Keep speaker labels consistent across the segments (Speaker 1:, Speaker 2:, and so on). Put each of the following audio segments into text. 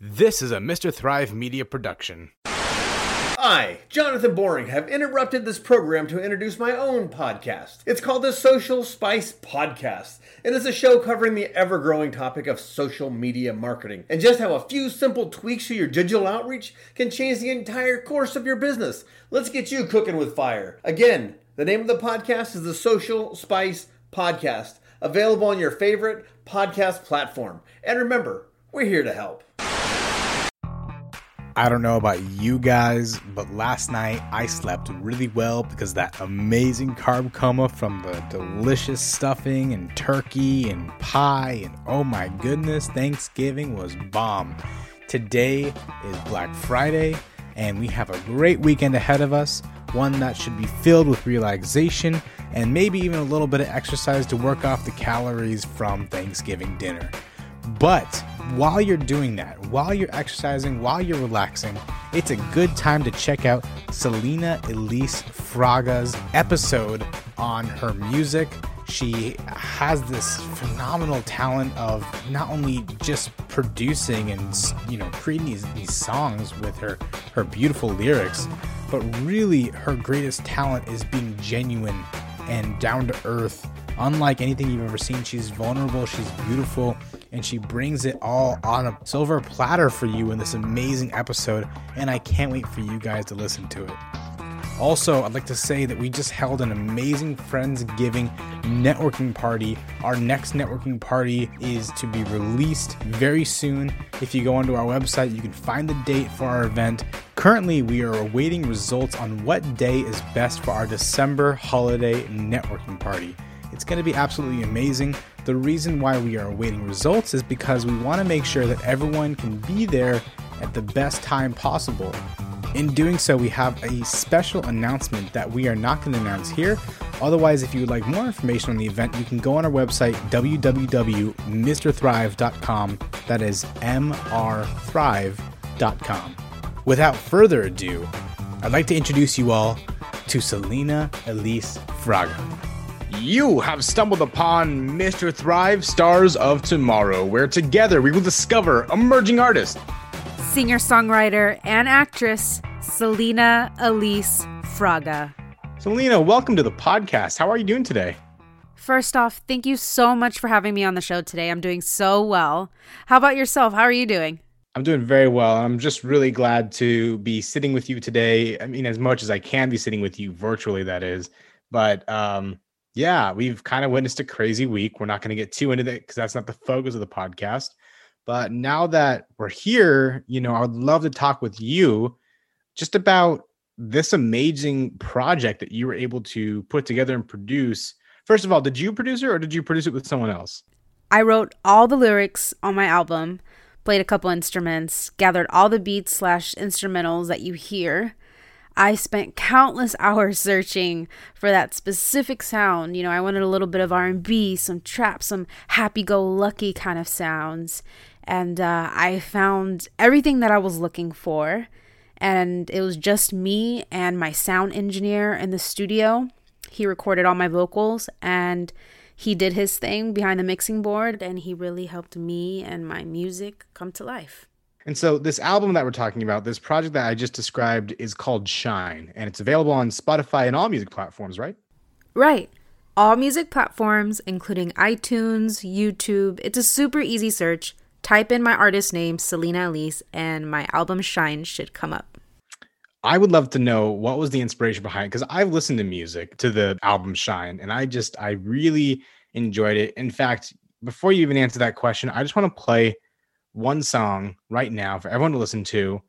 Speaker 1: This is a Mr. Thrive Media production.
Speaker 2: I, Jonathan Boring, have interrupted this program to introduce my own podcast. It's called the Social Spice Podcast, and it's a show covering the ever growing topic of social media marketing and just how a few simple tweaks to your digital outreach can change the entire course of your business. Let's get you cooking with fire. Again, the name of the podcast is the Social Spice Podcast, available on your favorite podcast platform. And remember, we're here to help.
Speaker 1: I don't know about you guys, but last night I slept really well because that amazing carb coma from the delicious stuffing and turkey and pie and oh my goodness, Thanksgiving was bomb. Today is Black Friday and we have a great weekend ahead of us, one that should be filled with relaxation and maybe even a little bit of exercise to work off the calories from Thanksgiving dinner. But while you're doing that, while you're exercising, while you're relaxing, it's a good time to check out Selina Elise Fraga's episode on her music. She has this phenomenal talent of not only just producing and you know creating these, these songs with her her beautiful lyrics, but really her greatest talent is being genuine and down to earth unlike anything you've ever seen. She's vulnerable, she's beautiful, and she brings it all on a silver platter for you in this amazing episode. And I can't wait for you guys to listen to it. Also, I'd like to say that we just held an amazing Friendsgiving networking party. Our next networking party is to be released very soon. If you go onto our website, you can find the date for our event. Currently, we are awaiting results on what day is best for our December holiday networking party. It's going to be absolutely amazing. The reason why we are awaiting results is because we want to make sure that everyone can be there at the best time possible. In doing so, we have a special announcement that we are not going to announce here. Otherwise, if you would like more information on the event, you can go on our website, www.mrthrive.com. That is mrthrive.com. Without further ado, I'd like to introduce you all to Selina Elise Fraga. You have stumbled upon Mr. Thrive Stars of Tomorrow, where together we will discover emerging artists,
Speaker 3: singer songwriter and actress Selina Elise Fraga.
Speaker 1: Selina, welcome to the podcast. How are you doing today?
Speaker 3: First off, thank you so much for having me on the show today. I'm doing so well. How about yourself? How are you doing?
Speaker 1: I'm doing very well. I'm just really glad to be sitting with you today. I mean, as much as I can be sitting with you virtually, that is. But um, yeah, we've kind of witnessed a crazy week. We're not going to get too into that because that's not the focus of the podcast. But now that we're here, you know, I would love to talk with you just about this amazing project that you were able to put together and produce. First of all, did you produce it or did you produce it with someone else?
Speaker 3: I wrote all the lyrics on my album, played a couple instruments, gathered all the beats slash instrumentals that you hear. I spent countless hours searching for that specific sound. You know, I wanted a little bit of R&B, some trap, some happy-go-lucky kind of sounds, and uh, I found everything that I was looking for. And it was just me and my sound engineer in the studio. He recorded all my vocals and he did his thing behind the mixing board, and he really helped me and my music come to life.
Speaker 1: And so, this album that we're talking about, this project that I just described, is called Shine, and it's available on Spotify and all music platforms, right?
Speaker 3: Right. All music platforms, including iTunes, YouTube. It's a super easy search. Type in my artist name, Selina Elise, and my album Shine should come up.
Speaker 1: I would love to know what was the inspiration behind because I've listened to music to the album Shine, and I just I really enjoyed it. In fact, before you even answer that question, I just want to play one song right now for everyone to listen to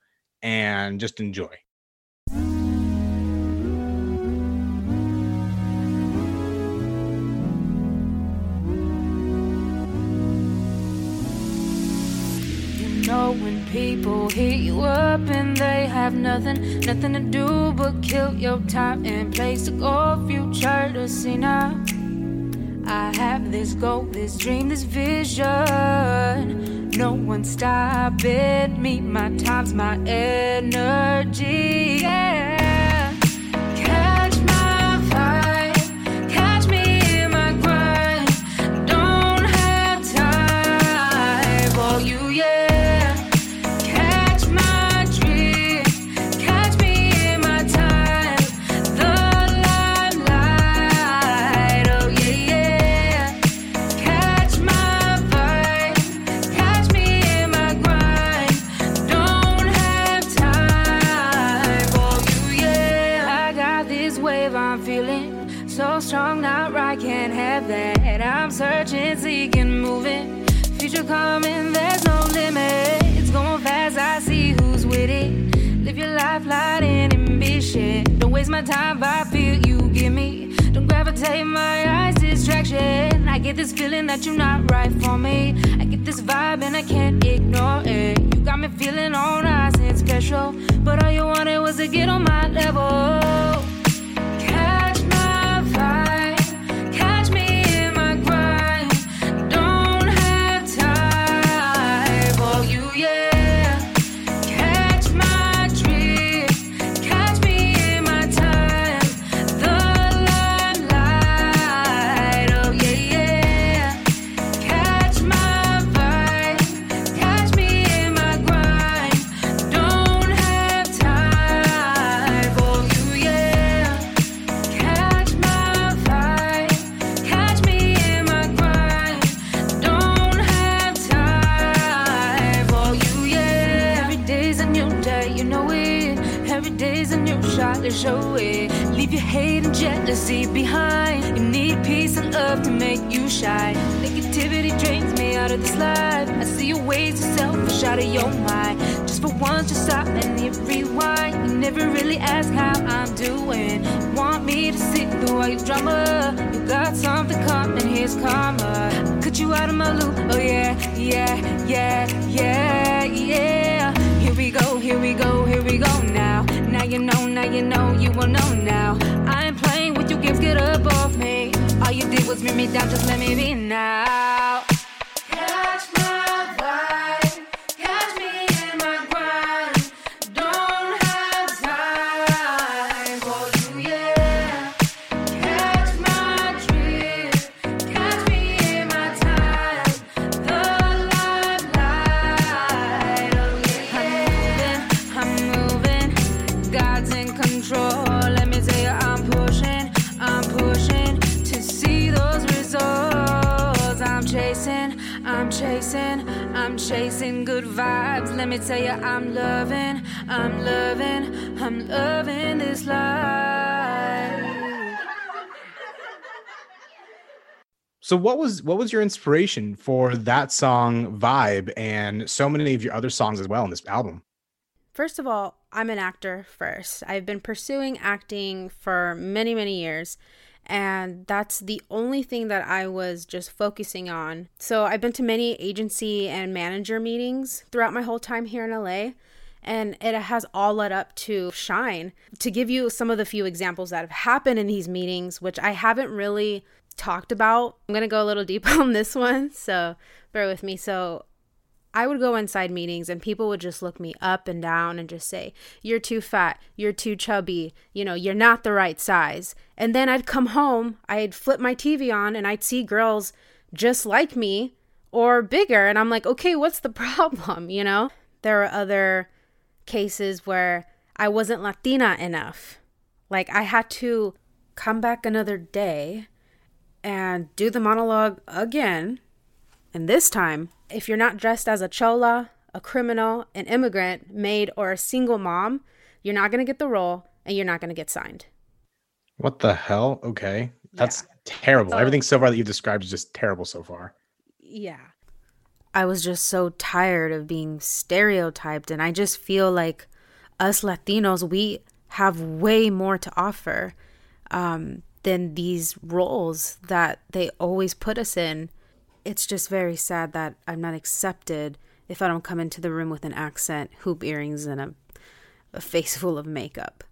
Speaker 1: and just enjoy.
Speaker 4: You know when people hit you up and they have nothing, nothing to do but kill your time and place to go future to see now. I have this goal, this dream, this vision no one stopping me. My time's my energy. Yeah. Coming, there's no limit. It's going fast, I see who's with it. Live your life, light in ambition. Don't waste my time, I feel you give me. Don't gravitate my eyes, distraction. I get this feeling that you're not right for me. I get this vibe and I can't ignore it. You got me feeling all nice and special. But all you wanted was to get on my level. Chasing good vibes. Let me tell you, I'm loving, I'm loving, I'm loving this life.
Speaker 1: So what was what was your inspiration for that song vibe and so many of your other songs as well in this album?
Speaker 3: First of all, I'm an actor first. I've been pursuing acting for many, many years, and that's the only thing that I was just focusing on. So I've been to many agency and manager meetings throughout my whole time here in LA, and it has all led up to Shine. To give you some of the few examples that have happened in these meetings, which I haven't really talked about, I'm gonna go a little deep on this one, so bear with me. So I would go inside meetings and people would just look me up and down and just say, You're too fat. You're too chubby. You know, you're not the right size. And then I'd come home, I'd flip my TV on, and I'd see girls just like me or bigger. And I'm like, Okay, what's the problem? You know, there are other cases where I wasn't Latina enough. Like, I had to come back another day and do the monologue again. And this time, if you're not dressed as a chola, a criminal, an immigrant, maid, or a single mom, you're not going to get the role and you're not going to get signed.
Speaker 1: What the hell? Okay. That's
Speaker 3: Yeah.
Speaker 1: terrible.
Speaker 3: So-
Speaker 1: Everything so far that you've described is just terrible so far.
Speaker 3: Yeah. I was just so tired of being stereotyped, and I just feel like us Latinos, we have way more to offer um, than these roles that they always put us in. It's just very sad that I'm not accepted if I don't come into the room with an accent, hoop earrings, and a, a face full of makeup.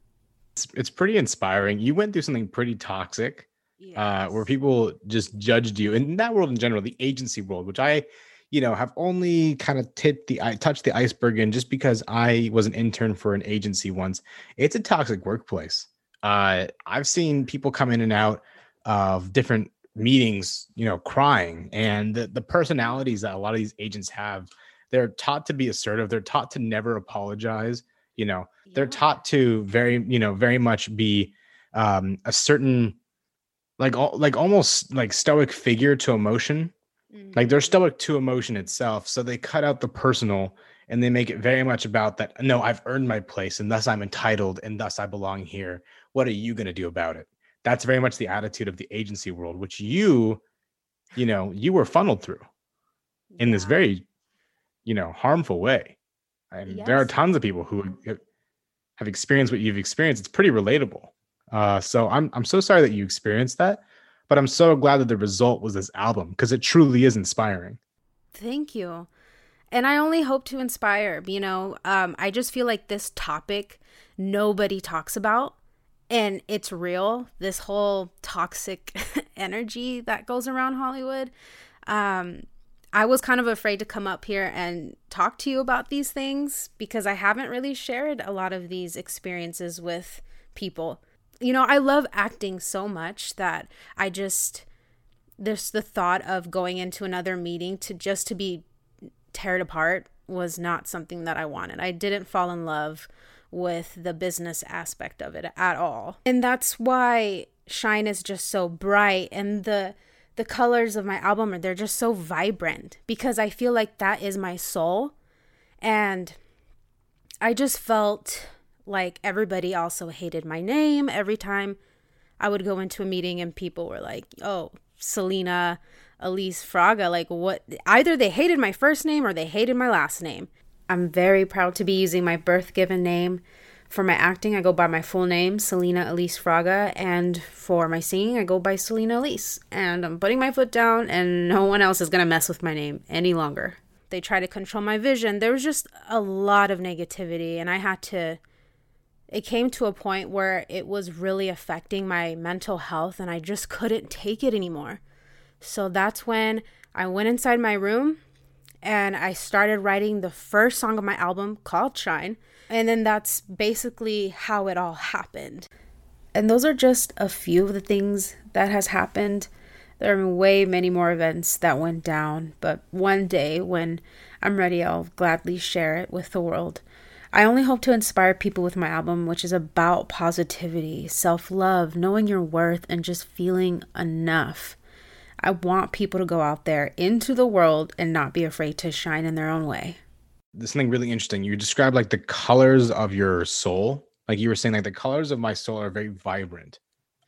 Speaker 1: It's, it's pretty inspiring. You went through something pretty toxic uh, where people just judged you in that world in general, the agency world, which I, you know, have only kind of tit the I touched the iceberg in just because I was an intern for an agency once. It's a toxic workplace. Uh, I've seen people come in and out of different meetings, you know, crying, and the the personalities that a lot of these agents have, they're taught to be assertive. They're taught to never apologize. You know, they're taught to very, you know, very much be um, a certain like al- like almost like stoic figure to emotion. Like they're stoic to emotion itself so they cut out the personal and they make it very much about that no i've earned my place and thus i'm entitled and thus i belong here. What are you going to do about it that's very much the attitude of the agency world, which you, you know, you were funneled through in this very, you know, harmful way. And there are tons of people who have- have experienced what you've experienced. It's pretty relatable. Uh, so I'm I'm so sorry that you experienced that, but I'm so glad that the result was this album because it truly is inspiring.
Speaker 3: Thank you. And I only hope to inspire. You know, um, I just feel like this topic nobody talks about, and it's real. This whole toxic energy that goes around Hollywood. Um, I was kind of afraid to come up here and talk to you about these things because I haven't really shared a lot of these experiences with people. You know, I love acting so much that I just there's the thought of going into another meeting to just to be teared apart was not something that I wanted. I didn't fall in love with the business aspect of it at all. And that's why Shine is just so bright and the the colors of my album are they're just so vibrant because I feel like that is my soul. And I just felt like everybody also hated my name every time I would go into a meeting and people were like, "Oh, Selina Elise Fraga, like what either they hated my first name or they hated my last name. I'm very proud to be using my birth given name. For my acting, I go by my full name, Selina Elise Fraga, and for my singing, I go by Selina Elise. And I'm putting my foot down, and no one else is gonna mess with my name any longer. They try to control my vision. There was just a lot of negativity, and I had to it came to a point where it was really affecting my mental health and I just couldn't take it anymore. So that's when I went inside my room and I started writing the first song of my album called Shine. And then that's basically how it all happened. And those are just a few of the things that has happened. There are way many more events that went down, but one day when I'm ready, I'll gladly share it with the world. I only hope to inspire people with my album, which is about positivity, self love, knowing your worth, and just feeling enough. I want people to go out there into the world and not be afraid to shine in their own way.
Speaker 1: There's something really interesting. You described like the colors of your soul. Like you were saying, like the colors of my soul are very vibrant.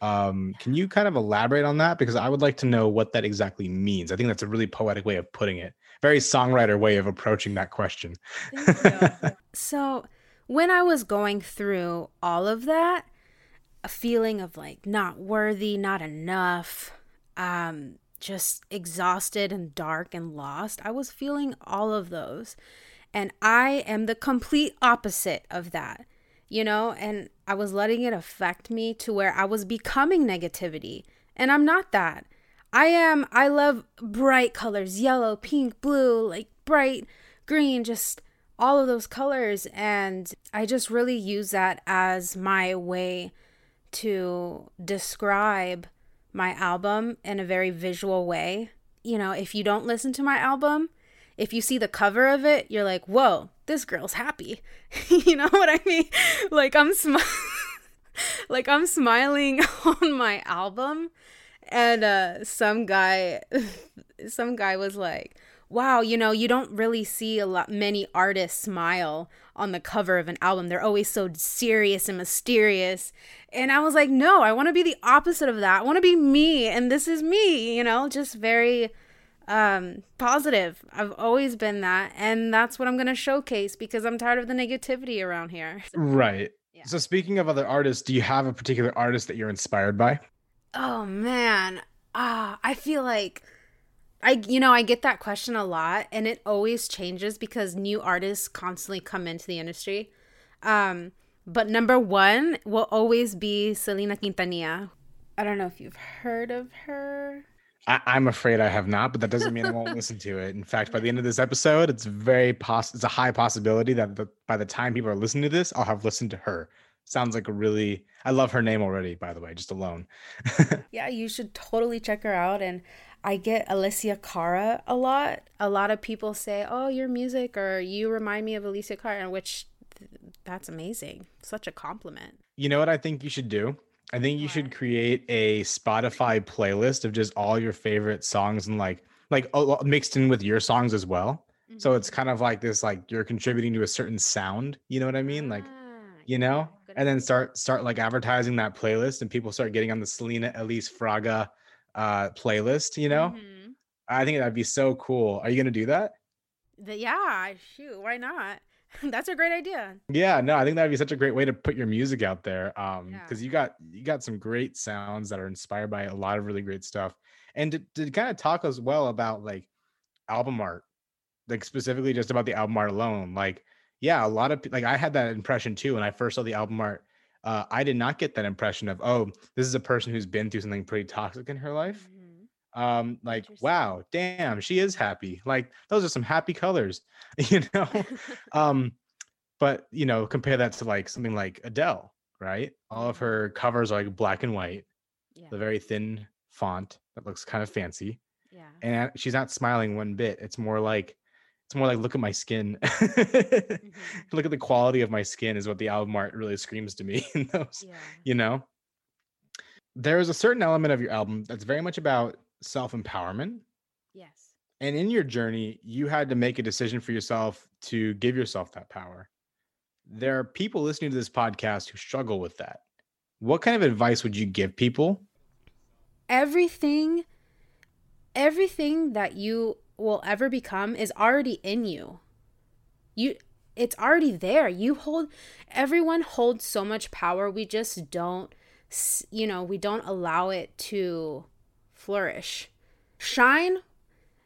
Speaker 1: Um, can you kind of elaborate on that? Because I would like to know what that exactly means. I think that's a really poetic way of putting it. Very songwriter way of approaching that question.
Speaker 3: So, when I was going through all of that, a feeling of like not worthy, not enough, um, just exhausted and dark and lost, I was feeling all of those. And I am the complete opposite of that, you know? And I was letting it affect me to where I was becoming negativity. And I'm not that. I am, I love bright colors yellow, pink, blue, like bright green, just all of those colors. And I just really use that as my way to describe my album in a very visual way. You know, if you don't listen to my album, if you see the cover of it, you're like, whoa, this girl's happy. you know what I mean? Like I'm smiling. like I'm smiling on my album and uh some guy some guy was like wow you know you don't really see a lot many artists smile on the cover of an album they're always so serious and mysterious and i was like no i want to be the opposite of that i want to be me and this is me you know just very um positive i've always been that and that's what i'm going to showcase because i'm tired of the negativity around here
Speaker 1: right.
Speaker 3: Yeah.
Speaker 1: So speaking of other artists, do you have a particular artist that you're inspired by?
Speaker 3: Oh man. Ah, I feel like I you know, I get that question a lot and it always changes because new artists constantly come into the industry. Um but number 1 will always be Selena Quintanilla. I don't know if you've heard of her.
Speaker 1: I, I'm afraid I have not, but that doesn't mean I won't listen to it. In fact, by the end of this episode, it's very poss- it's a high possibility that the, by the time people are listening to this, I'll have listened to her. Sounds like a really I love her name already, by the way, just alone.
Speaker 3: Yeah, you should totally check her out and I get Alessia Cara a lot. A lot of people say, "Oh, your music or you remind me of Alessia Cara," which that's amazing. Such a compliment.
Speaker 1: You know what I think you should do? I think you should create a Spotify playlist of just all your favorite songs and like like oh, mixed in with your songs as well. So it's kind of like this like you're contributing to a certain sound, you know what I mean? Like
Speaker 3: Ah,
Speaker 1: you know, and then start start like advertising that playlist, and people start getting on the Selina Elise Fraga uh, playlist. You know,
Speaker 3: Mhm.
Speaker 1: I think that'd be so cool. Are you gonna do that?
Speaker 3: The- yeah, shoot, why not? That's a great idea.
Speaker 1: Yeah, no, I think that'd be such a great way to put your music out there. Um,
Speaker 3: Yeah.
Speaker 1: because you got you got some great sounds that are inspired by a lot of really great stuff. And to, to kind of talk as well about like album art, like specifically just about the album art alone. Like, yeah, a lot of like I had that impression too when I first saw the album art. Uh, I did not get that impression of, oh, this is a person who's been through something pretty toxic in her life.
Speaker 3: Mhm.
Speaker 1: Um, like, wow, damn, she is happy. Like, those are some happy colors, you know. um but you know compare that to like something like adele right all of her covers are like black and white
Speaker 3: Yeah.
Speaker 1: the very thin font that looks kind of fancy
Speaker 3: Yeah.
Speaker 1: and she's not smiling one bit it's more like it's more like look at my skin
Speaker 3: Mhm.
Speaker 1: look at the quality of my skin is what the album art really screams to me in those
Speaker 3: Yeah.
Speaker 1: you know there's a certain element of your album that's very much about self-empowerment
Speaker 3: Yes.
Speaker 1: and in your journey, you had to make a decision for yourself to give yourself that power. There are people listening to this podcast who struggle with that. What kind of advice would you give people?
Speaker 3: Everything everything that you will ever become is already in you. You it's already there. You hold everyone holds so much power. We just don't you know, we don't allow it to flourish. Shine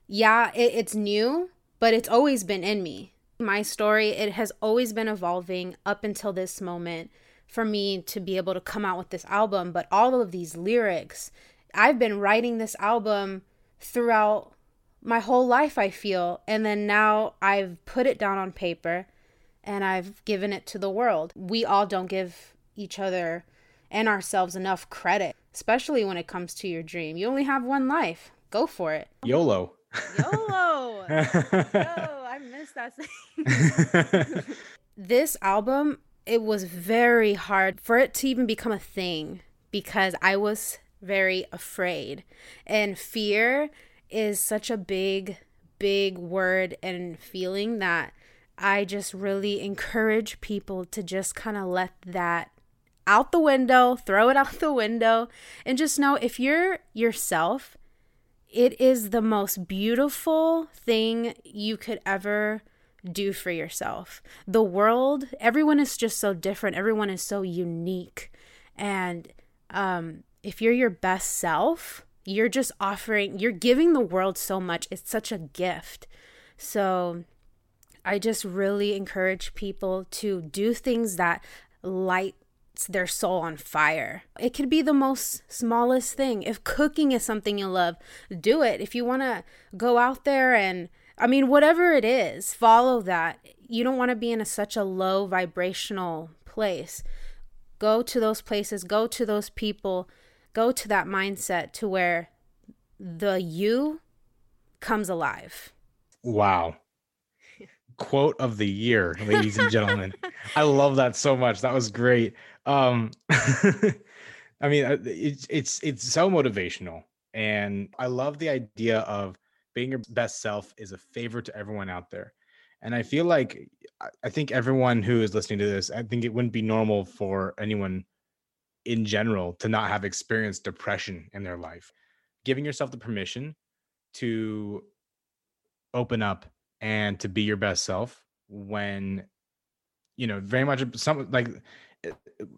Speaker 3: yeah, it, it's new, but it's always been in me. My story, it has always been evolving up until this moment for me to be able to come out with this album. But all of these lyrics, I've been writing this album throughout my whole life, I feel. And then now I've put it down on paper and I've given it to the world. We all don't give each other and ourselves enough credit, especially when it comes to your dream. You only have one life. Go for it.
Speaker 1: YOLO.
Speaker 3: YOLO. oh, I missed that saying. this album, it was very hard for it to even become a thing because I was very afraid. And fear is such a big, big word and feeling that I just really encourage people to just kind of let that out the window, throw it out the window, and just know if you're yourself, it is the most beautiful thing you could ever do for yourself. The world, everyone is just so different. Everyone is so unique. And um, if you're your best self, you're just offering, you're giving the world so much. It's such a gift. So I just really encourage people to do things that light their soul on fire. It could be the most smallest thing. If cooking is something you love, do it. If you want to go out there and I mean whatever it is, follow that. You don't want to be in a, such a low vibrational place. Go to those places, go to those people, go to that mindset to where the you comes alive.
Speaker 1: wow. Quote of the year, ladies and gentlemen. I love that so much. That was great. Um I mean, uh, it's it's it's so motivational and I love the idea of being your best self is a favor to everyone out there. And I feel like I- I think everyone who is listening to this, I think it wouldn't be normal for anyone in general to not have experienced depression in their life. Giving yourself the permission to open up and to be your best self when you know very much some like uh,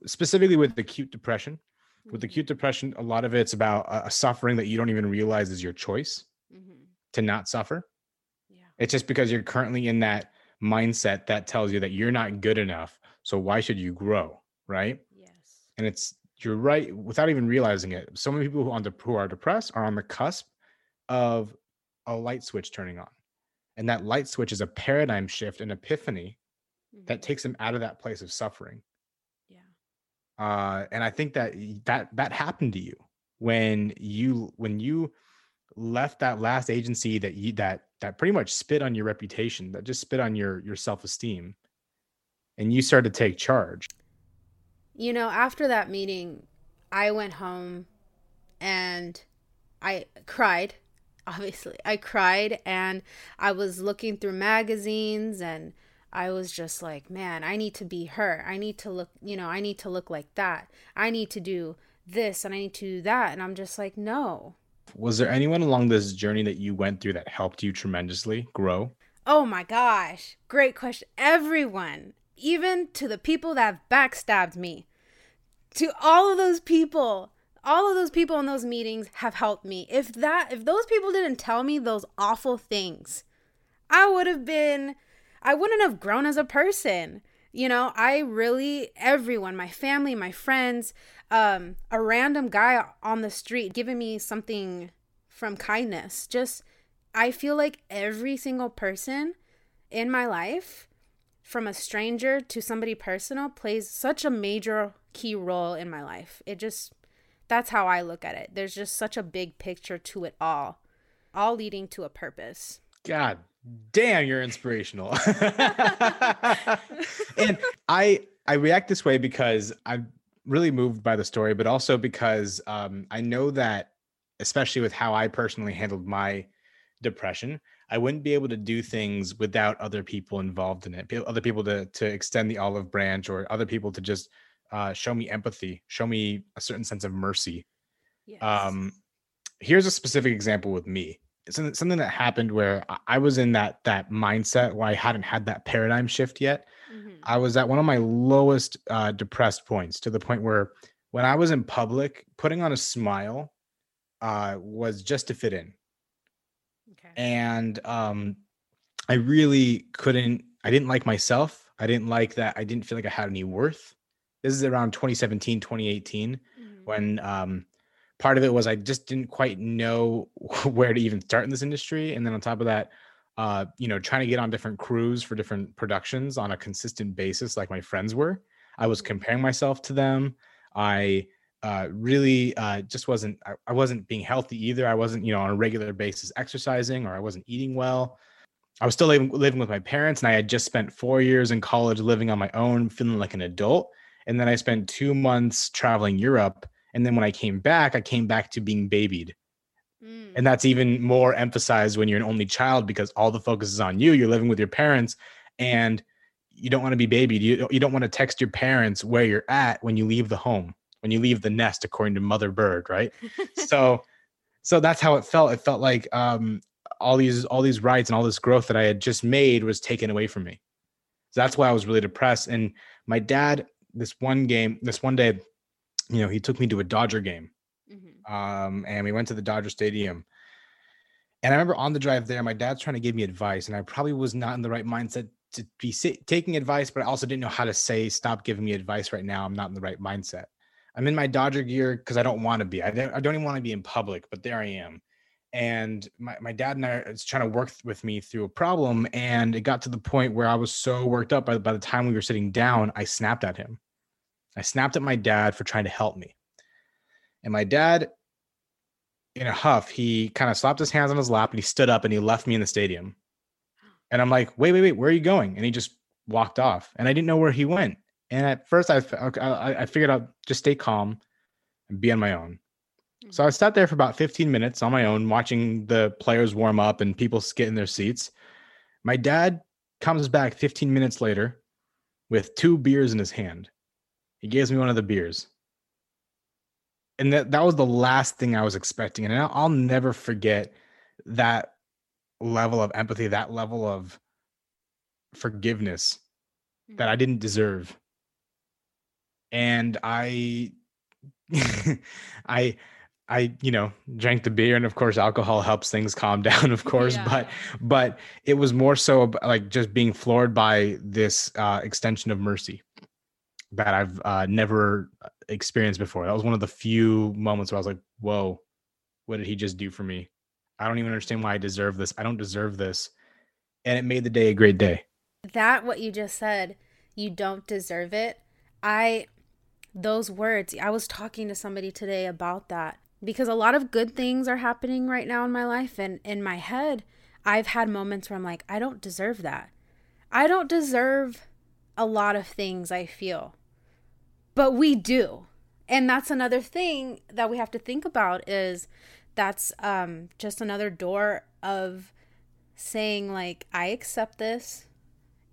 Speaker 1: specifically with acute depression with acute depression a lot of it's about a, suffering that you don't even realize is your choice
Speaker 3: Mm-hmm.
Speaker 1: to not suffer
Speaker 3: Yeah.
Speaker 1: it's just because you're currently in that mindset that tells you that you're not good enough so why should you grow right. And it's you're right without even realizing it so many people who on the who are depressed are on the cusp of a light switch turning on and that light switch is a paradigm shift an epiphany that takes them out of that place of suffering.
Speaker 3: Yeah.
Speaker 1: uh and i think that that that happened to you when you when you left that last agency that you that that pretty much spit on your reputation that just spit on your your self-esteem and you started to take charge
Speaker 3: You know, after that meeting, I went home and I cried. Obviously, I cried and I was looking through magazines and
Speaker 4: I was just like, man, I need to be her. I need to look, you know, I need to look like that. I need to do this and I need to do that. And I'm just like, no.
Speaker 1: Was there anyone along this journey that you went through that helped you tremendously grow?
Speaker 4: Oh my gosh. Great question. Everyone, even to the people that have backstabbed me, to all of those people, all of those people in those meetings have helped me. If that, if those people didn't tell me those awful things, I would have been I wouldn't have grown as a person. You know, I really, everyone, my family, my friends, um, a random guy on the street giving me something from kindness. Just, I feel like every single person in my life, from a stranger to somebody personal, plays such a major key role in my life. It just, that's how I look at it. There's just such a big picture to it all, all leading to a purpose.
Speaker 1: God damn you're inspirational and i i react this way because i'm really moved by the story but also because um, i know that especially with how i personally handled my depression i wouldn't be able to do things without other people involved in it other people to to extend the olive branch or other people to just uh, show me empathy show me a certain sense of mercy yes. um here's a specific example with me something that happened where I was in that that mindset where I hadn't had that paradigm shift yet. Mm-hmm. I was at one of my lowest uh, depressed points to the point where when I was in public, putting on a smile uh, was just to fit in. And um, I really couldn't. I didn't like myself. I didn't like that. I didn't feel like I had any worth. This is around 2017, 2018, mm-hmm. when um, part of it was I just didn't quite know where to even start in this industry. And then on top of that, uh, you know, trying to get on different crews for different productions on a consistent basis, like my friends were. I was mm-hmm. comparing myself to them. I uh, really uh, just wasn't. I, I wasn't being healthy either. I wasn't, you know, on a regular basis exercising, or I wasn't eating well. I was still living, living with my parents, and I had just spent four years in college living on my own, feeling like an adult. And then I spent two months traveling Europe and then when I came back, I came back to being babied. Mm. And that's even more emphasized when you're an only child because all the focus is on you. You're living with your parents and you don't want to be babied. You, you don't want to text your parents where you're at when you leave the home, when you leave the nest, according to Mother Bird, right? so so that's how it felt. It felt like um, all these all these rights and all this growth that I had just made was taken away from me. So that's why I was really depressed. And my dad, this one game, this one day, you know, he took me to a Dodger game. Mm-hmm. Um, and we went to the Dodger Stadium. And I remember on the drive there, my dad's trying to give me advice, and I probably was not in the right mindset to be taking advice, but I also didn't know how to say, "Stop giving me advice right now." I'm not in the right mindset. I'm in my Dodger gear because I don't want to be. I don't, I don't even want to be in public, but there I am. And my, my dad and I uh, is trying to work with me through a problem. And it got to the point where I was so worked up by, by the time we were sitting down, I snapped at him. I snapped at my dad for trying to help me. And my dad, in a huff, he kind of slapped his hands on his lap and he stood up and he left me in the stadium. And I'm like, wait, wait, wait, where are you going? And he just walked off. And I didn't know where he went. And at first, I, I, I figured out just stay calm and be on my own. So I sat there for about 15 minutes on my own, watching the players warm up and people get in their seats. My dad comes back 15 minutes later with two beers in his hand. He gives me one of the beers. And that, that was the last thing I was expecting. And I'll, I'll never forget that level of empathy, that level of forgiveness that I mm-hmm. didn't deserve. And I, I, I, you know, drank the beer, and of course, alcohol helps things calm down, of course. Yeah. But, but it was more so like just being floored by this uh, extension of mercy that I've uh, never uh, experienced before. That was one of the few moments where I was like, "Whoa, what did he just do for me? I don't even understand why I deserve this. I don't deserve this." And it made the day a great day.
Speaker 4: That what you just said, you don't deserve it. I those words, I was talking to somebody today about that because a lot of good things are happening right now in my life and in my head, I've had moments where I'm like, I don't deserve that. I don't deserve a lot of things I feel. But we do. And that's another thing that we have to think about is that's um, just another door of saying like I accept this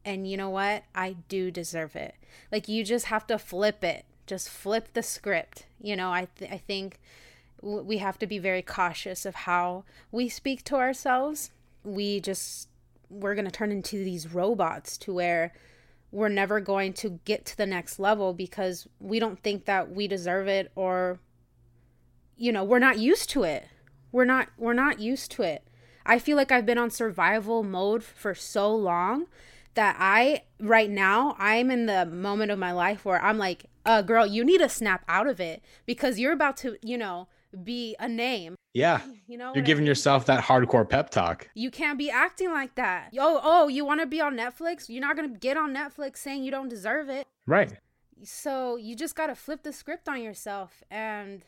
Speaker 4: And you know what? I do deserve it. Like you just have to flip it. Just flip the script. You know, I th- I think we have to be very cautious of how we speak to ourselves. We just we're going to turn into these robots to where we're never going to get to the next level because we don't think that we deserve it or you know, we're not used to it. We're not we're not used to it. I feel like I've been on survival mode for so long that I right now I'm in the moment of my life where I'm like, "Uh girl, you need to snap out of it because you're about to, you know, be a name."
Speaker 1: Yeah.
Speaker 4: You know,
Speaker 1: You're giving I mean? yourself that hardcore pep talk.
Speaker 4: You can't be acting like that. Oh, oh, you want to be on Netflix? You're not going to get on Netflix saying you don't deserve it.
Speaker 1: Right.
Speaker 4: So you just got to flip the script on yourself and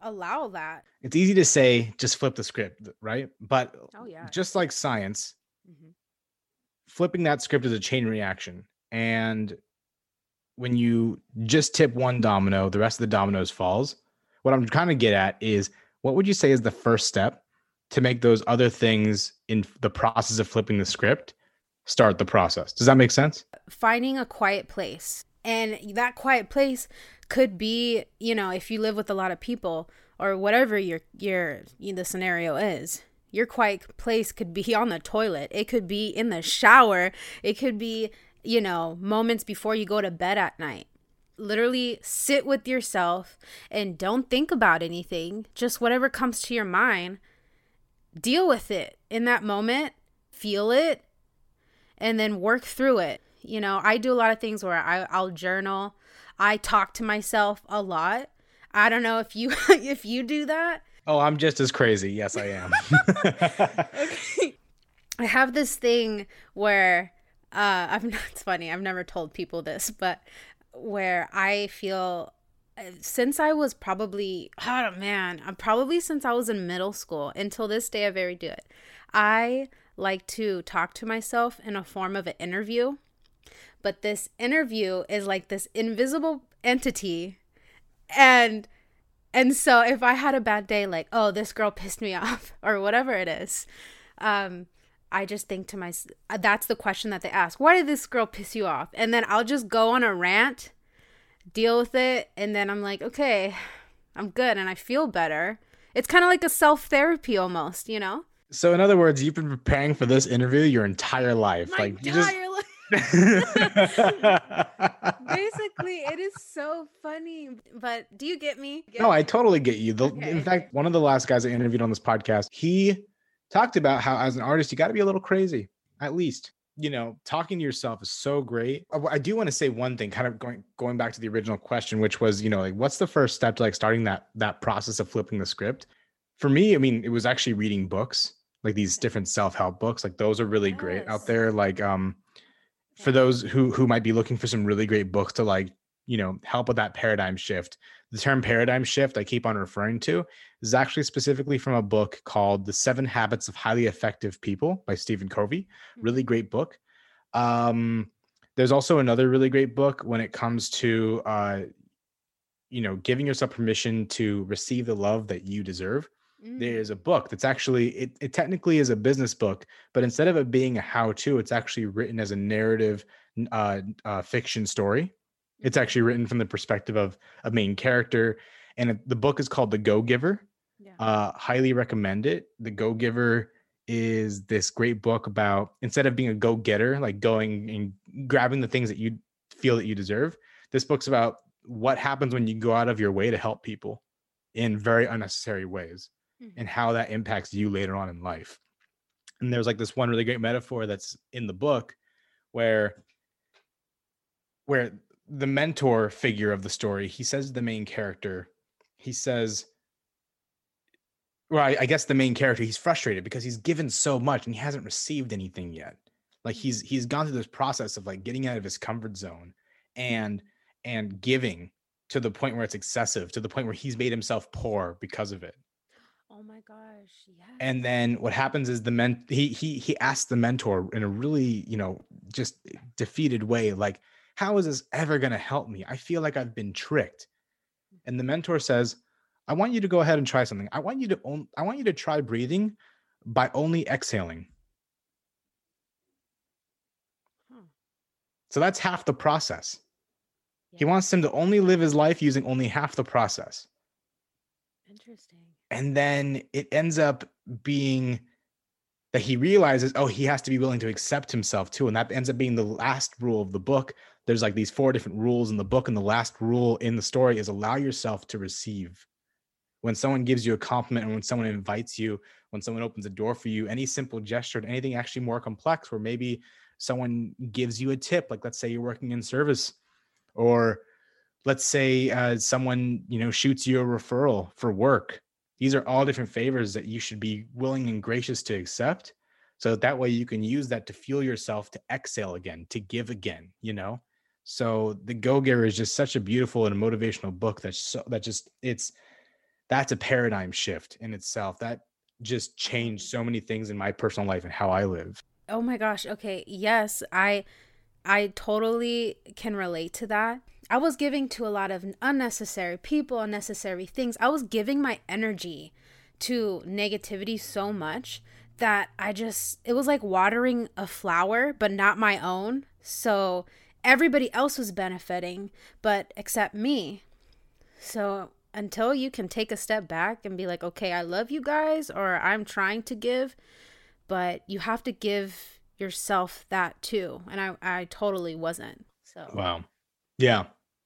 Speaker 4: allow that.
Speaker 1: It's easy to say just flip the script, right? But
Speaker 4: oh, yeah.
Speaker 1: just like science, mm-hmm. Flipping that script is a chain reaction. And when you just tip one domino, the rest of the dominoes falls. What I'm trying to get at is what would you say is the first step to make those other things in the process of flipping the script start the process? Does that make sense?
Speaker 4: Finding a quiet place. And that quiet place could be, you know, if you live with a lot of people or whatever your your the scenario is. Your quiet place could be on the toilet. It could be in the shower. It could be, you know, moments before you go to bed at night. Literally sit with yourself and don't think about anything. Just whatever comes to your mind, deal with it in that moment, feel it, and then work through it. You know, I do a lot of things where I, I'll journal. I talk to myself a lot. I don't know if you if you do that.
Speaker 1: Oh, I'm just as crazy. Yes, I am.
Speaker 4: okay. I have this thing where uh I'm not it's funny. I've never told people this, but where I feel uh, since I was probably oh man, I'm probably since I was in middle school until this day I very do it. I like to talk to myself in a form of an interview but this interview is like this invisible entity and and so if i had a bad day like oh this girl pissed me off or whatever it is um i just think to myself that's the question that they ask. Why did this girl piss you off? And then i'll just go on a rant deal with it and then i'm like okay i'm good and i feel better. It's kind of like a self therapy almost you know?
Speaker 1: So in other words you've been preparing for this interview your entire life.
Speaker 4: My like entire just Basically, it is so funny. But do you get me?
Speaker 1: Get no, me? I totally get you. The, okay. In fact, one of the last guys I interviewed on this podcast, he talked about how as an artist, you got to be a little crazy, at least. You know, talking to yourself is so great. I do want to say one thing, kind of going going back to the original question, which was, you know, like what's the first step to like starting that that process of flipping the script? For me, I mean, it was actually reading books, like these different self-help books. Like those are really yes. great out there. Like um for those who who might be looking for some really great books to like you know help with that paradigm shift. The term paradigm shift i keep on referring to is actually specifically from a book called the seven habits of highly effective people by stephen covey. Hmm. really great book. Um there's also another really great book when it comes to uh you know giving yourself permission to receive the love that you deserve Mm. There's a book that's actually it, it technically is a business book, but instead of it being a how-to, it's actually written as a narrative uh, uh, fiction story. It's mm. actually written from the perspective of a main character, and it, the book is called The Go Giver. Yeah. Uh, highly recommend it. The Go Giver is this great book about instead of being a go getter, like going and grabbing the things that you feel that you deserve. This book's about what happens when you go out of your way to help people in very unnecessary ways mm-hmm. and how that impacts you later on in life. And there's like this one really great metaphor that's in the book where where the mentor figure of the story, he says to the main character, he says, well, I, I guess the main character, he's frustrated because he's given so much and he hasn't received anything yet. Like mm-hmm. he's he's gone through this process of like getting out of his comfort zone and and giving to the point where it's excessive, to the point where he's made himself poor because of it.
Speaker 4: Oh my gosh. Yeah.
Speaker 1: And then what happens is the men he he he asks the mentor in a really, you know, just defeated way, like, how is this ever gonna help me? I feel like I've been tricked. And the mentor says, I want you to go ahead and try something. I want you to own, I want you to try breathing by only exhaling. So that's half the process. He wants him to only live his life using only half the process.
Speaker 4: Interesting.
Speaker 1: And then it ends up being that he realizes, oh, he has to be willing to accept himself too. And that ends up being the last rule of the book. There's like these four different rules in the book. And the last rule in the story is allow yourself to receive. When someone gives you a compliment and when someone invites you, when someone opens a door for you, any simple gesture, anything actually more complex, where maybe someone gives you a tip, like let's say you're working in service, or let's say uh, someone you know shoots you a referral for work these are all different favors that you should be willing and gracious to accept so that, that way you can use that to fuel yourself to exhale again to give again you know so the go-getter is just such a beautiful and motivational book that's so that just it's that's a paradigm shift in itself that just changed so many things in my personal life and how i live
Speaker 4: Oh my gosh. Okay. Yes, I I totally can relate to that. I was giving to a lot of unnecessary people, unnecessary things. I was giving my energy to negativity so much that I just it was like watering a flower but not my own. So everybody else was benefiting but except me. So until you can take a step back and be like, "Okay, I love you guys," or "I'm trying to give," but you have to give yourself that too and i i totally wasn't so.
Speaker 1: Wow. Yeah.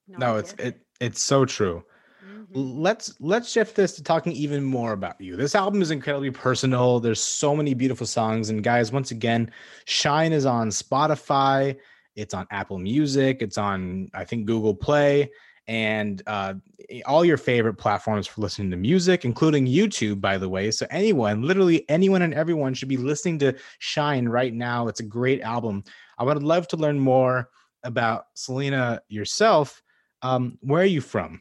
Speaker 1: No,
Speaker 4: I
Speaker 1: it's it it's so true.
Speaker 4: Mhm.
Speaker 1: let's let's shift this to talking even more about you. This album is incredibly personal. There's so many beautiful songs and guys once again shine is on spotify it's on apple music it's on i think google play and uh, all your favorite platforms for listening to music including youtube by the way so anyone literally anyone and everyone should be listening to shine right now it's a great album i would love to learn more about selina yourself um, where are you from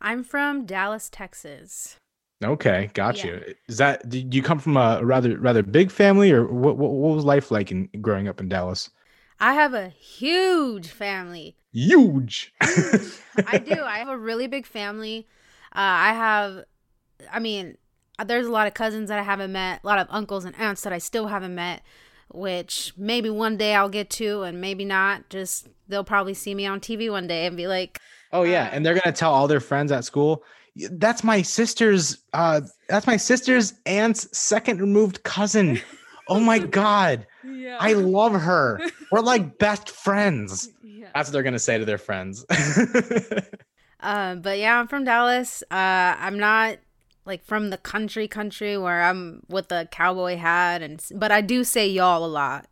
Speaker 4: i'm from dallas texas
Speaker 1: Okay, got
Speaker 4: Yeah.
Speaker 1: you. Is that did you come from a rather rather big family, or what? What, what was life like in growing up in Dallas?
Speaker 4: I have a huge family
Speaker 1: Huge.
Speaker 4: i do i have a really big family uh, i have i mean there's a lot of cousins that i haven't met a lot of uncles and aunts that i still haven't met which maybe one day i'll get to and maybe not just they'll probably see me on tv one day and be like
Speaker 1: Oh yeah, and they're gonna tell all their friends at school. That's my sister's. Uh, that's my sister's aunt's second removed cousin. Oh my god,
Speaker 4: yeah
Speaker 1: I love her. We're like best friends.
Speaker 4: yeah
Speaker 1: That's what they're gonna say to their friends.
Speaker 4: Um, but yeah, I'm from Dallas. Uh, I'm not like from the country country where I'm with the cowboy hat and but I do say y'all a lot.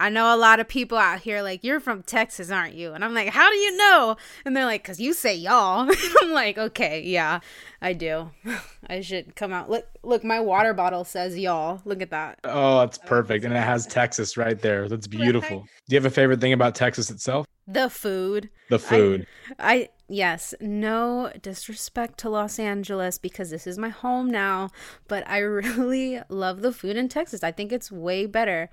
Speaker 4: I know a lot of people out here like you're from Texas, aren't you? And I'm like, how do you know? And they're like, cause you say y'all. I'm like, okay, yeah, I do. I should come out. Look, look, my water bottle says y'all. Look at that.
Speaker 1: oh, it's perfect, and it has Texas right there. That's beautiful. Do you have a favorite thing about Texas itself?
Speaker 4: The food.
Speaker 1: The food.
Speaker 4: I yes, no disrespect to Los Angeles because this is my home now, but I really love the food in Texas. I think it's way better.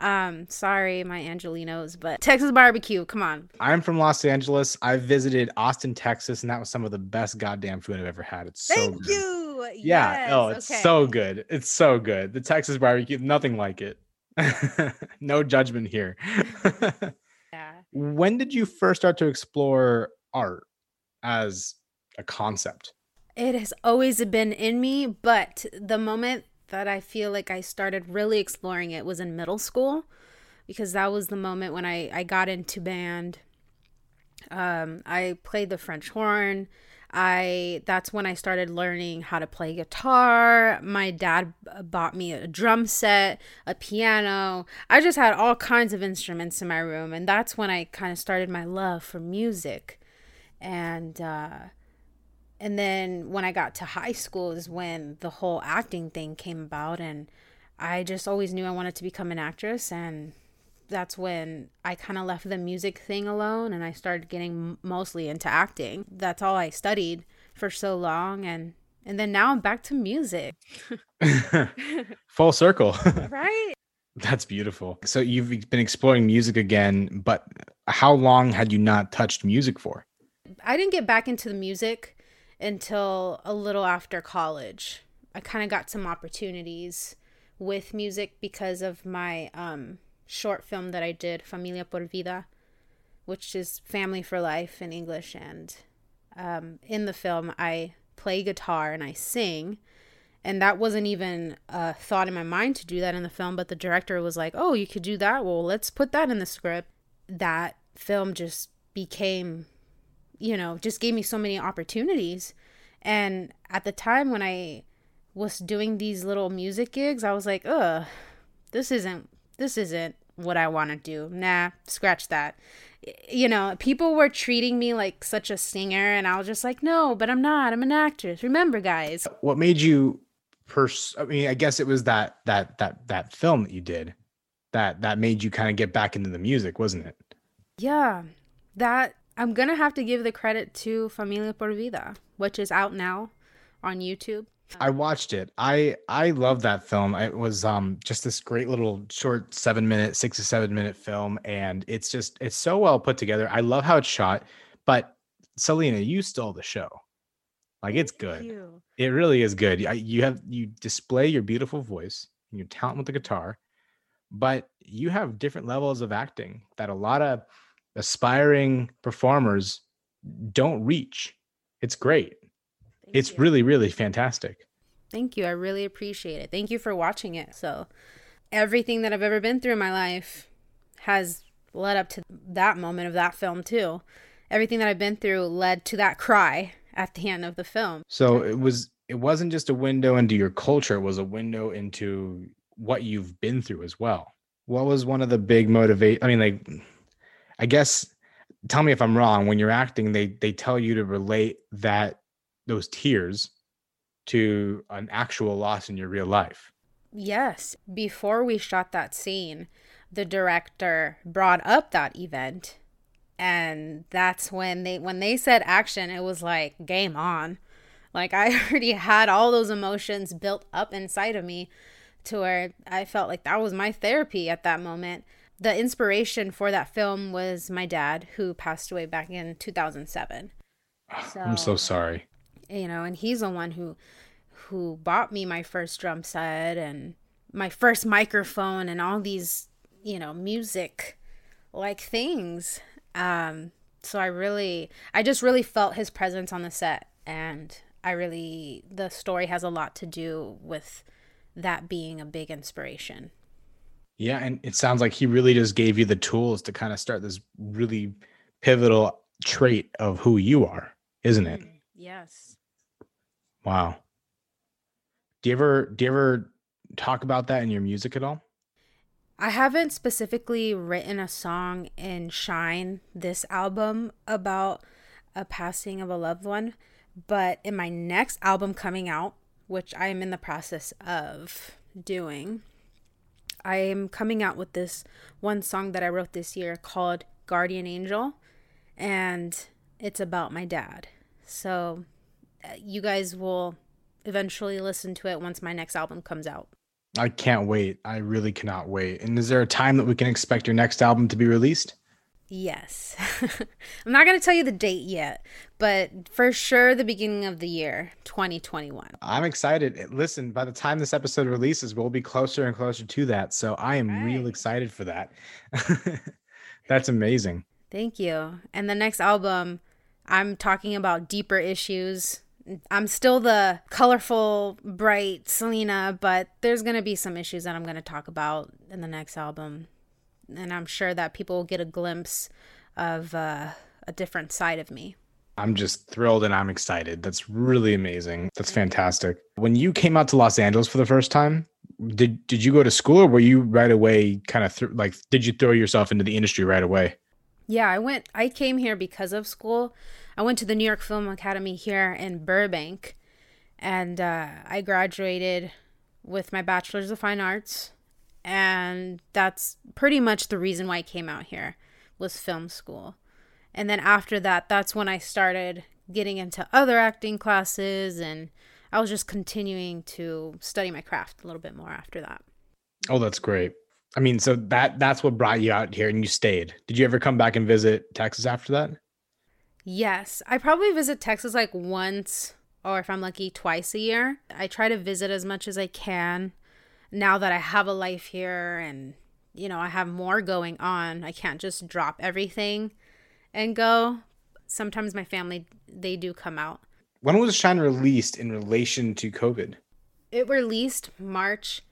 Speaker 4: Um, sorry, my Angelenos, but Texas barbecue, come on.
Speaker 1: I'm from Los Angeles. I visited Austin, Texas, and that was some of the best goddamn food I've ever had. It's so good.
Speaker 4: you.
Speaker 1: Yeah. oh, it's so good. It's so good. The Texas barbecue, nothing like it. no judgment here.
Speaker 4: Yeah.
Speaker 1: when did you first start to explore art as a concept?
Speaker 4: It has always been in me, but the moment that I feel like I started really exploring it was in middle school because that was the moment when I, I got into band. Um, I played the French horn. I that's when I started learning how to play guitar. My dad bought me a drum set, a piano. I just had all kinds of instruments in my room and that's when I kind of started my love for music. And uh and then when I got to high school is when the whole acting thing came about and I just always knew I wanted to become an actress and that's when I kind of left the music thing alone and I started getting mostly into acting. That's all I studied for so long and and then now I'm back to music.
Speaker 1: Full circle.
Speaker 4: Right?
Speaker 1: That's beautiful. So you've been exploring music again, but how long had you not touched music for?
Speaker 4: I didn't get back into the music until a little after college. I kind of got some opportunities with music because of my um, short film that I did, Familia por Vida. which is family for life in English. And um, in the film, I play guitar and I sing. And that wasn't even a thought in my mind to do that in the film, but the director was like, oh, you could do that? Well, let's put that in the script. That film just became, you know, just gave me so many opportunities. And at the time when I was doing these little music gigs, I was like, ugh, this isn't this isn't what I want to do. Nah, scratch that. You know, people were treating me like such a singer, and I was just like, no, but I'm not. I'm an actress. Remember, guys.
Speaker 1: What made you pers? I mean, I guess it was that that that that film that you did that that made you kind of get back into the music, wasn't it?
Speaker 4: Yeah, that I'm gonna have to give the credit to Familia Por Vida, which is out now on YouTube.
Speaker 1: I watched it. I I love that film. It was um just this great little short seven minute, six to seven minute film, and it's just it's so well put together. I love how it's shot. But Selina, you stole the show. Like it's good.
Speaker 4: You.
Speaker 1: It really is good. I- You have you display your beautiful voice and your talent with the guitar, but you have different levels of acting that a lot of aspiring performers don't reach. It's great.
Speaker 4: Thank
Speaker 1: It's
Speaker 4: you.
Speaker 1: really really fantastic.
Speaker 4: Thank you. I really appreciate it. Thank you for watching it. So, everything that I've ever been through in my life has led up to that moment of that film, too. Everything that I've been through led to that cry at the end of the film.
Speaker 1: So it was it wasn't just a window into your culture, it was a window into what you've been through as well. What was one of the big motivate I mean like I guess tell me if I'm wrong when you're acting they they tell you to relate that those tears to an actual loss in your real life.
Speaker 4: Yes. Before we shot that scene, the director brought up that event. And that's when they when they said action, it was like game on. Like I already had all those emotions built up inside of me to where I felt like that was my therapy at that moment. The inspiration for that film was my dad who passed away back in 2007.
Speaker 1: I'm so sorry.
Speaker 4: you know and he's the one who who bought me my first drum set and my first microphone and all these you know music like things um so i really i just really felt his presence on the set and i really the story has a lot to do with that being a big inspiration
Speaker 1: Yeah, and it sounds like he really just gave you the tools to kind of start this really pivotal trait of who you are, isn't it?
Speaker 4: Mm-hmm, yes
Speaker 1: Wow. Do you ever do you ever talk about that in your music at all?
Speaker 4: I haven't specifically written a song in Shine, this album, about a passing of a loved one. But in my next album coming out, which I am in the process of doing, I am coming out with this one song that I wrote this year called Guardian Angel. And it's about my dad. So uh, you guys will eventually listen to it once my next album comes out.
Speaker 1: I can't wait. I really cannot wait. And is there a time that we can expect your next album to be released?
Speaker 4: Yes. I'm not going to tell you the date yet, but for sure the beginning of the year, 2021.
Speaker 1: I'm excited. Listen, by the time this episode releases, we'll be closer and closer to that. So I am real excited for that. That's amazing.
Speaker 4: Thank you. And the next album, I'm talking about deeper issues. I'm still the colorful, bright Selina, but there's going to be some issues that I'm going to talk about in the next album. And I'm sure that people will get a glimpse of uh, a different side of me.
Speaker 1: I'm just thrilled and I'm excited. That's really amazing. That's fantastic. When you came out to Los Angeles for the first time, did did you go to school or were you right away kind of th- like did you throw yourself into the industry right away?
Speaker 4: Yeah, I went. I came here because of school. I went to the New York Film Academy here in Burbank, and uh, I graduated with my bachelor's of fine arts, and that's pretty much the reason why I came out here was film school. And then after that, that's when I started getting into other acting classes, and I was just continuing to study my craft a little bit more after that.
Speaker 1: Oh, that's great. I mean, so that that's what brought you out here and you stayed. Did you ever come back and visit Texas after that?
Speaker 4: Yes, I probably visit Texas like once or if I'm lucky twice a year. I try to visit as much as I can now that I have a life here and you know, I have more going on. I can't just drop everything and go. Sometimes my family they do come out.
Speaker 1: When was Shine released in relation to COVID?
Speaker 4: It released March,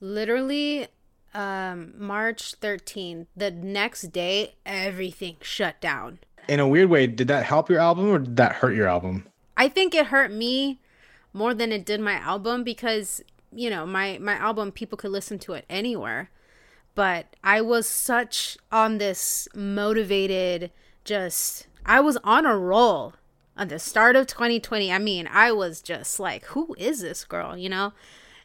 Speaker 4: literally um March 13th. The next day, everything shut down.
Speaker 1: In a weird way, did that help your album or did that hurt your album?
Speaker 4: I think it hurt me more than it did my album because you know my my album people could listen to it anywhere. But i was such on this motivated just i was on a roll at the start of 2020 i mean i was just like who is this girl you know?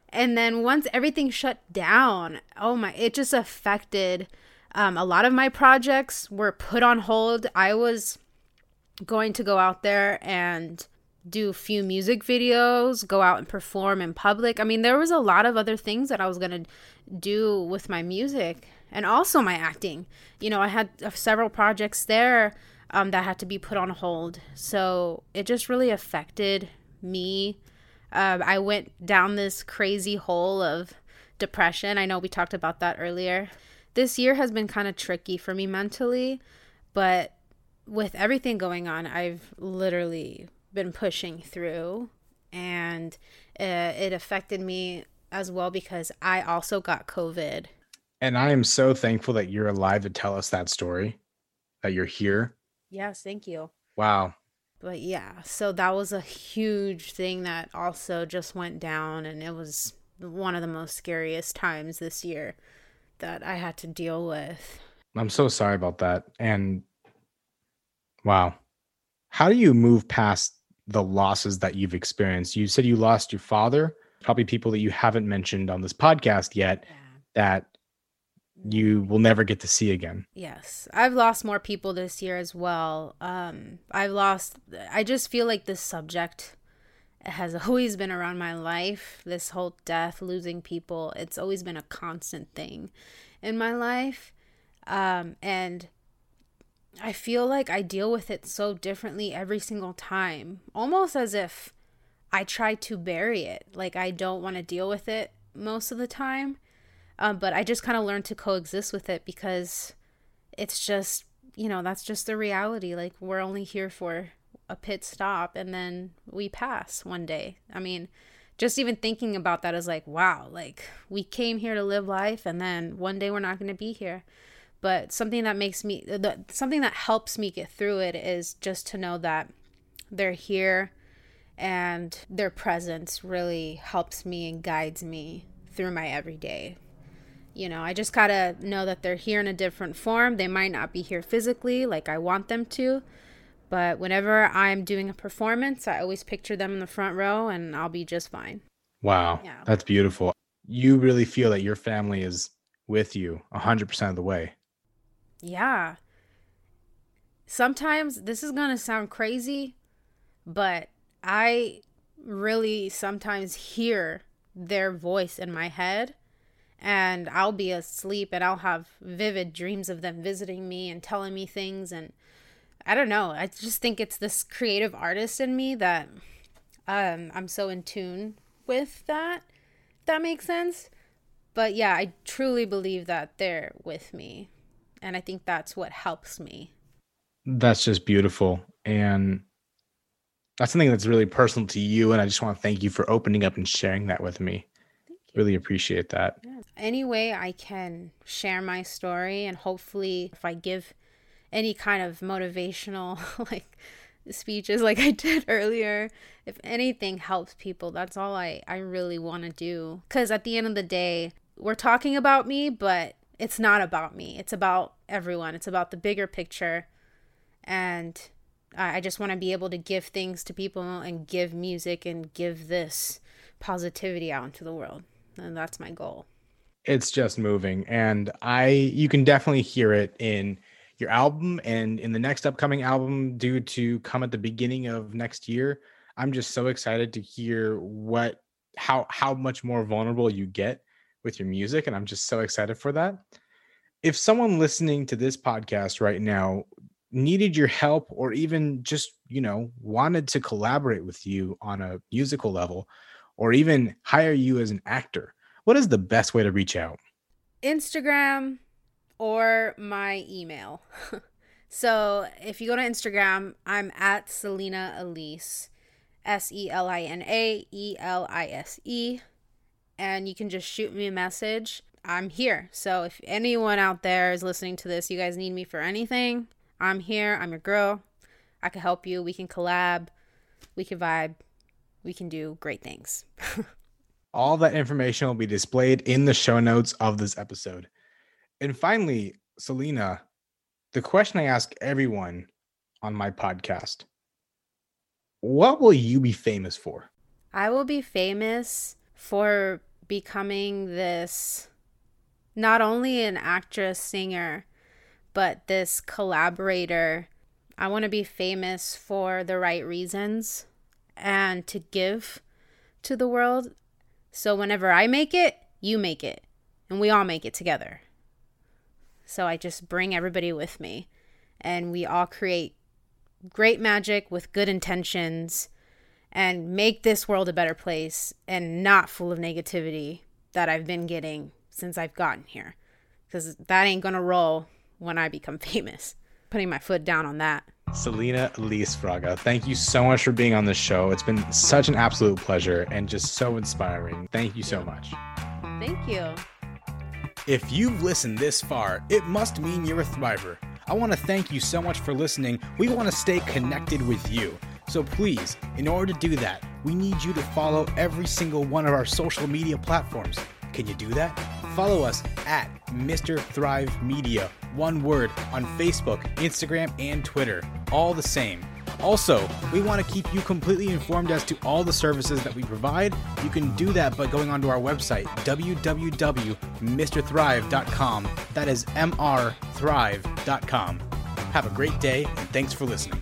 Speaker 4: And then once everything shut down oh my it just affected um, a lot of my projects were put on hold. I was going to go out there and do a few music videos, go out and perform in public. I mean, there was a lot of other things that I was going to do with my music and also my acting. You know, I had uh, several projects there um, that had to be put on hold. So it just really affected me. Uh, I went down this crazy hole of depression. I know we talked about that earlier. This year has been kind of tricky for me mentally, but with everything going on, I've literally been pushing through and uh, it affected me as well because I also got COVID.
Speaker 1: And I am so thankful that you're alive to tell us that story, that you're here.
Speaker 4: Yes, thank you.
Speaker 1: Wow.
Speaker 4: But yeah, so that was a huge thing that also just went down, and it was one of the most scariest times this year that I had to deal with.
Speaker 1: I'm so sorry about that. And wow. How do you move past the losses that you've experienced. You said you lost your father, probably people that you haven't mentioned on this podcast yet yeah. that you will never get to see again.
Speaker 4: Yes. I've lost more people this year as well. Um I've lost I just feel like this subject has always been around my life. This whole death, losing people, it's always been a constant thing in my life. Um and I feel like I deal with it so differently every single time, almost as if I try to bury it. Like I don't want to deal with it most of the time. Um, but I just kind of learned to coexist with it because it's just, you know, that's just the reality. Like we're only here for a pit stop and then we pass one day. I mean, just even thinking about that is like, wow, like we came here to live life and then one day we're not going to be here but something that makes me the, something that helps me get through it is just to know that they're here and their presence really helps me and guides me through my everyday. You know i just gotta know that they're here in a different form. They might not be here physically like i want them to but whenever i'm doing a performance i always picture them in the front row and i'll be just fine.
Speaker 1: Wow. Yeah. that's beautiful. You really feel that your family is with you 100% of the way
Speaker 4: yeah. Sometimes this is going to sound crazy, but I really sometimes hear their voice in my head and I'll be asleep and I'll have vivid dreams of them visiting me and telling me things and I don't know. I just think it's this creative artist in me that um, I'm so in tune with that. that makes sense. But yeah, I truly believe that they're with me and I think that's what helps me.
Speaker 1: That's just beautiful. And that's something that's really personal to you. And I just want to thank you for opening up and sharing that with me. Really appreciate that.
Speaker 4: Yeah. Any way I can share my story, and hopefully, if I give any kind of motivational, like, speeches like I did earlier, if anything helps people, that's all I, I really want to do. Because at the end of the day, we're talking about me, but it's not about me. It's about everyone. It's about the bigger picture. And I just want to be able to give things to people and give music and give this positivity out into the world. And that's my goal.
Speaker 1: It's just moving. And I, you can definitely hear it in your album and in the next upcoming album due to come at the beginning of next year. I'm just so excited to hear what, how, how much more vulnerable you get with your music. And I'm just so excited for that. If someone listening to this podcast right now needed your help or even just, you know, wanted to collaborate with you on a musical level or even hire you as an actor, what is the best way to reach out?
Speaker 4: Instagram or my email. So if you go to Instagram, I'm at Selina Elise, S E L I N A E L I S E, and you can just shoot me a message. I'm here. So if anyone out there is listening to this, you guys need me for anything, I'm here. I'm your girl. I can help you. We can collab. We can vibe. We can do great things.
Speaker 1: All that information will be displayed in the show notes of this episode. And finally, Selina, the question I ask everyone on my podcast What will you be famous for?
Speaker 4: I will be famous for becoming this not only an actress, singer, but this collaborator. I want to be famous for the right reasons and to give to the world. So whenever I make it, you make it, and we all make it together. So I just bring everybody with me, and we all create great magic with good intentions and make this world a better place and not full of negativity that I've been getting since I've gotten here. Because that ain't gonna roll when I become famous. Putting my foot down on that.
Speaker 1: Selina Elise Fraga, thank you so much for being on the show. It's been such an absolute pleasure and just so inspiring. Thank you so much.
Speaker 4: Thank you.
Speaker 1: If you've listened this far, it must mean you're a thriver. I want to thank you so much for listening. We want to stay connected with you. So please, in order to do that, we need you to follow every single one of our social media platforms. Can you do that? Follow us at Mr. Thrive Media, one word, on Facebook, Instagram, and Twitter. All the same. Also, we want to keep you completely informed as to all the services that we provide. You can do that by going onto our website, www.mrthrive.com. That is mrthrive.com. Have a great day, and thanks for listening.